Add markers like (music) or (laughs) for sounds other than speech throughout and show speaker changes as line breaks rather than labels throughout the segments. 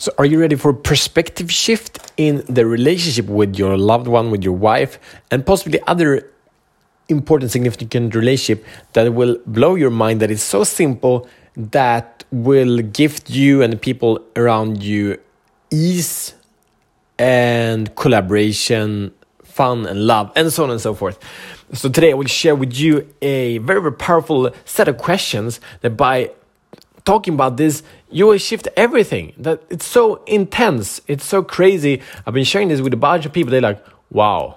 So, are you ready for a perspective shift in the relationship with your loved one, with your wife, and possibly other important, significant relationship that will blow your mind? That is so simple that will gift you and the people around you ease and collaboration, fun and love, and so on and so forth. So today I will share with you a very, very powerful set of questions that by talking about this, you will shift everything. That it's so intense, it's so crazy. I've been sharing this with a bunch of people. They're like, "Wow."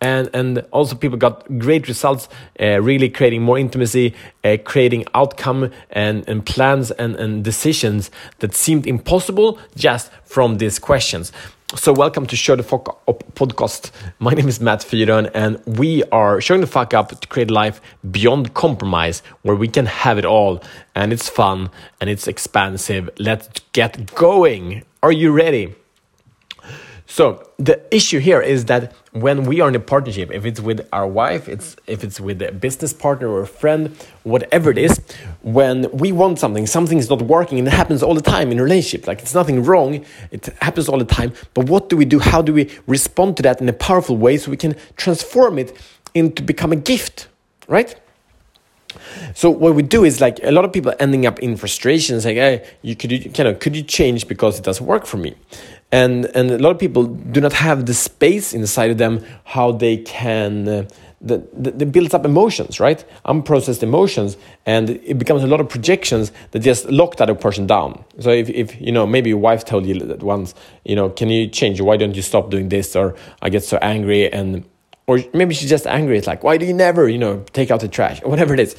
And, and also people got great results uh, really creating more intimacy uh, creating outcome and, and plans and, and decisions that seemed impossible just from these questions so, welcome to Show the Fuck Up podcast. My name is Matt Fyron, and we are showing the fuck up to create life beyond compromise where we can have it all and it's fun and it's expansive. Let's get going. Are you ready? So the issue here is that when we are in a partnership, if it's with our wife, it's if it's with a business partner or a friend, whatever it is, when we want something, something is not working, and it happens all the time in relationship. Like it's nothing wrong, it happens all the time. But what do we do? How do we respond to that in a powerful way so we can transform it into become a gift, right? So what we do is like a lot of people ending up in frustration, saying, "Hey, you could you kind of could you change because it doesn't work for me," and and a lot of people do not have the space inside of them how they can. Uh, that, that builds up emotions, right? Unprocessed emotions, and it becomes a lot of projections that just lock that person down. So if, if you know maybe your wife told you that once, you know, can you change? Why don't you stop doing this? Or I get so angry and or maybe she's just angry. It's like, why do you never, you know, take out the trash or whatever it is.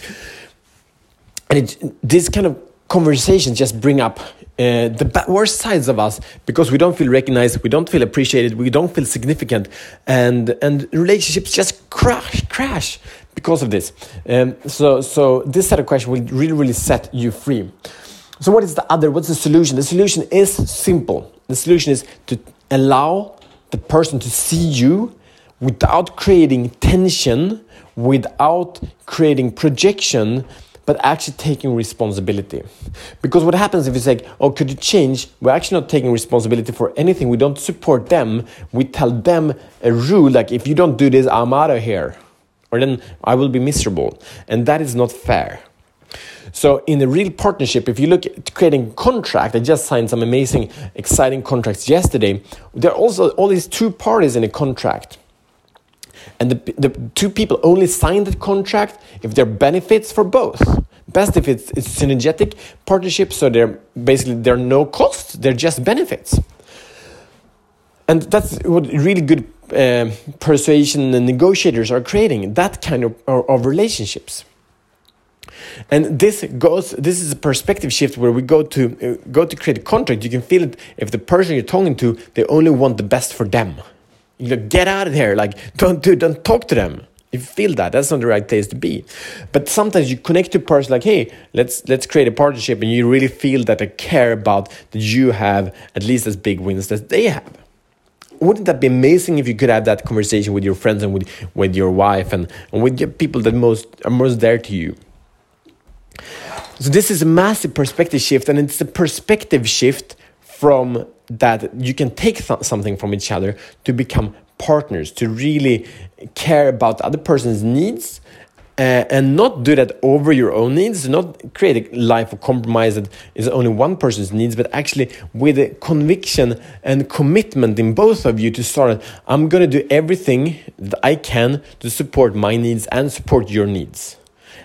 And it, this kind of conversations just bring up uh, the worst sides of us because we don't feel recognized, we don't feel appreciated, we don't feel significant, and and relationships just crash, crash because of this. Um, so so this set of questions will really really set you free. So what is the other? What's the solution? The solution is simple. The solution is to allow the person to see you without creating tension, without creating projection, but actually taking responsibility. Because what happens if you say, Oh, could you change? We're actually not taking responsibility for anything. We don't support them. We tell them a rule like, If you don't do this, I'm out of here. Or then I will be miserable. And that is not fair. So in a real partnership, if you look at creating contract, I just signed some amazing, exciting contracts yesterday. There are also all these two parties in a contract and the, the two people only sign the contract if there are benefits for both. Best if it's, it's synergetic partnership, so they're basically there are no costs, they're just benefits. And that's what really good uh, persuasion and negotiators are creating that kind of, of relationships. And this goes. This is a perspective shift where we go to uh, go to create a contract. You can feel it if the person you're talking to they only want the best for them you know, get out of there. Like, don't do, don't talk to them. You feel that, that's not the right place to be. But sometimes you connect to a person like, hey, let's let's create a partnership, and you really feel that they care about that you have at least as big wins as they have. Wouldn't that be amazing if you could have that conversation with your friends and with, with your wife and, and with your people that most are most there to you? So this is a massive perspective shift, and it's a perspective shift from that you can take th- something from each other to become partners, to really care about the other person's needs. Uh, and not do that over your own needs, not create a life of compromise that is only one person's needs, but actually with a conviction and commitment in both of you to start. I'm going to do everything that I can to support my needs and support your needs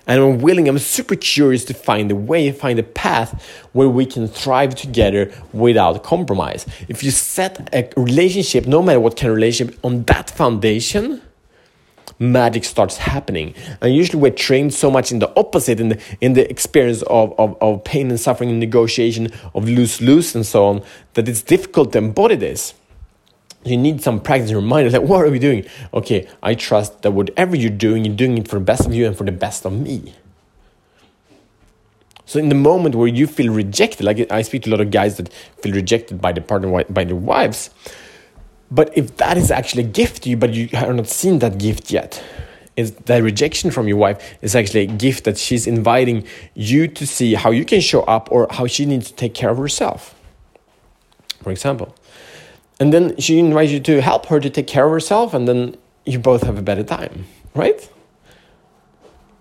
and I'm willing, I'm super curious to find a way, find a path where we can thrive together without compromise. If you set a relationship, no matter what kind of relationship, on that foundation, magic starts happening. And usually we're trained so much in the opposite, in the in the experience of, of, of pain and suffering and negotiation, of lose-lose and so on, that it's difficult to embody this you need some practice mind. Like, what are we doing? Okay, I trust that whatever you're doing, you're doing it for the best of you and for the best of me. So in the moment where you feel rejected, like I speak to a lot of guys that feel rejected by the partner, by their wives. But if that is actually a gift to you, but you have not seen that gift yet, is that rejection from your wife is actually a gift that she's inviting you to see how you can show up or how she needs to take care of herself. for example. And then she invites you to help her to take care of herself, and then you both have a better time, right?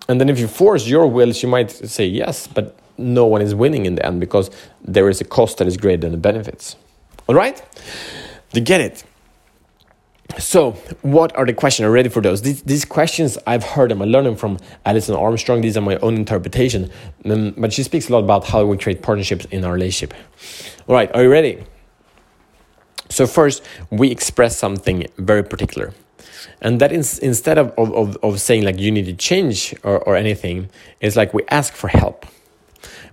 And then if you force your will, she might say yes, but no one is winning in the end because there is a cost that is greater than the benefits. All right? You get it? So, what are the questions? Are ready for those? These, these questions, I've heard them. I learned them from Alison Armstrong. These are my own interpretation. Um, but she speaks a lot about how we create partnerships in our relationship. All right, are you ready? So, first, we express something very particular. And that is instead of, of, of saying like you need to change or, or anything, it's like we ask for help.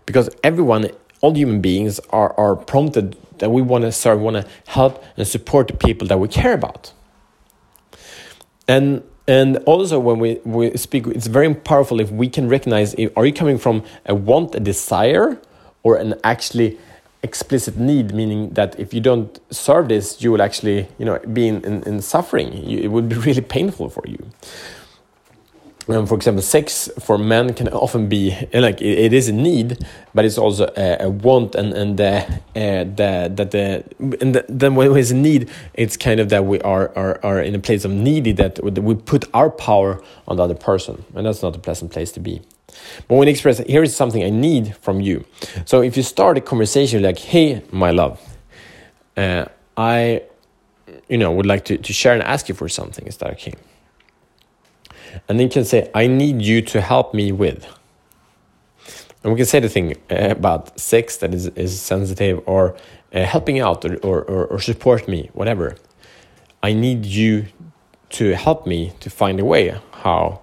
Because everyone, all human beings are, are prompted that we want to serve, want to help and support the people that we care about and and also when we, we speak it's very powerful if we can recognize if, are you coming from a want a desire or an actually explicit need meaning that if you don't serve this you will actually you know be in, in, in suffering you, it would be (laughs) really painful for you um, for example, sex for men can often be like it, it is a need, but it's also a, a want, and and the, uh, the that the and the, then when it's a need, it's kind of that we are are, are in a place of needy that we put our power on the other person, and that's not a pleasant place to be. But when you express, here is something I need from you. So if you start a conversation like, "Hey, my love, uh, I, you know, would like to to share and ask you for something," is that okay? And then you can say, I need you to help me with. And we can say the thing uh, about sex that is, is sensitive or uh, helping out or, or, or, support me, whatever. I need you to help me to find a way how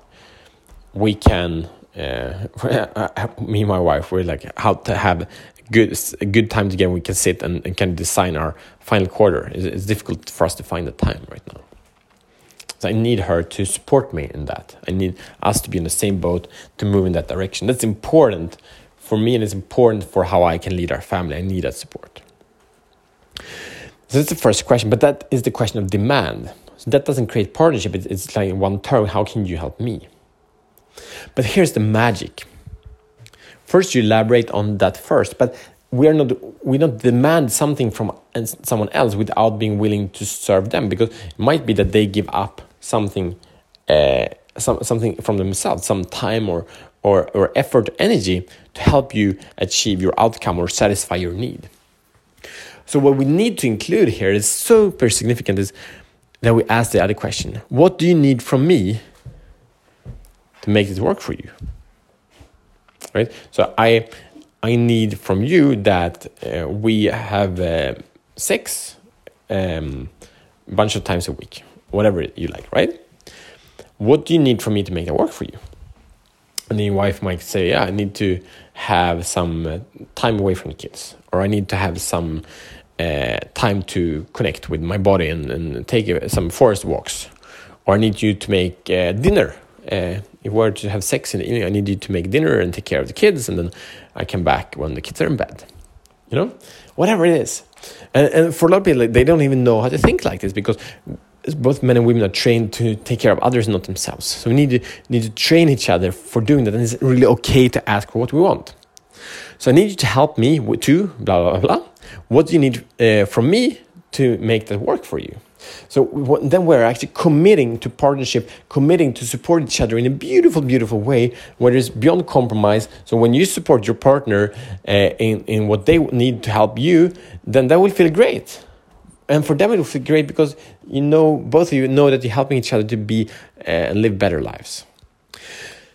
we can, uh, (laughs) me and my wife, we're like, how to have good good time together. We can sit and, and design our final quarter. It's, it's difficult for us to find the time right now. So I need her to support me in that. I need us to be in the same boat to move in that direction. That's important for me and it's important for how I can lead our family. I need that support. So that's the first question, but that is the question of demand. So that doesn't create partnership. It's like one term. How can you help me? But here's the magic. First, you elaborate on that first, but we are not we don't demand something from someone else without being willing to serve them because it might be that they give up something uh, some, something from themselves some time or, or, or effort energy to help you achieve your outcome or satisfy your need so what we need to include here is super significant is that we ask the other question what do you need from me to make this work for you right so i i need from you that uh, we have uh, sex um, a bunch of times a week whatever you like, right? What do you need from me to make that work for you? And then your wife might say, Yeah, I need to have some uh, time away from the kids, or I need to have some uh, time to connect with my body and, and take uh, some forest walks, or I need you to make uh, dinner. Uh, if we were to have sex in the evening, I need you to make dinner and take care of the kids, and then I come back when the kids are in bed. You know, whatever it is. And, and for a lot of people, they don't even know how to think like this because both men and women are trained to take care of others, not themselves. So we need to need to train each other for doing that, and it's really okay to ask for what we want. So I need you to help me with to blah blah blah. What do you need uh, from me to make that work for you? So then we're actually committing to partnership, committing to support each other in a beautiful, beautiful way where it's beyond compromise. So when you support your partner uh, in, in what they need to help you, then that will feel great. And for them it will feel great because you know both of you know that you're helping each other to be uh, and live better lives.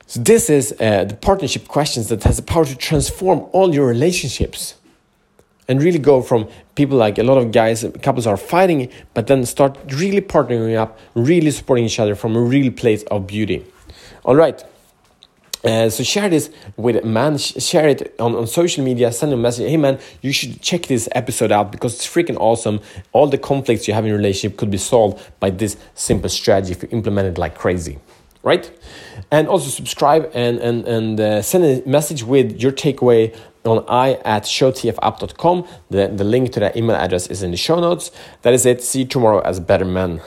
So this is uh, the partnership questions that has the power to transform all your relationships and really go from people like a lot of guys couples are fighting but then start really partnering up really supporting each other from a real place of beauty all right uh, so share this with man, share it on, on social media, send a message. Hey man, you should check this episode out because it's freaking awesome. All the conflicts you have in your relationship could be solved by this simple strategy if you implement it like crazy. Right? And also subscribe and, and, and uh, send a message with your takeaway on i at showtfup.com. The, the link to that email address is in the show notes. That is it. See you tomorrow as a better men.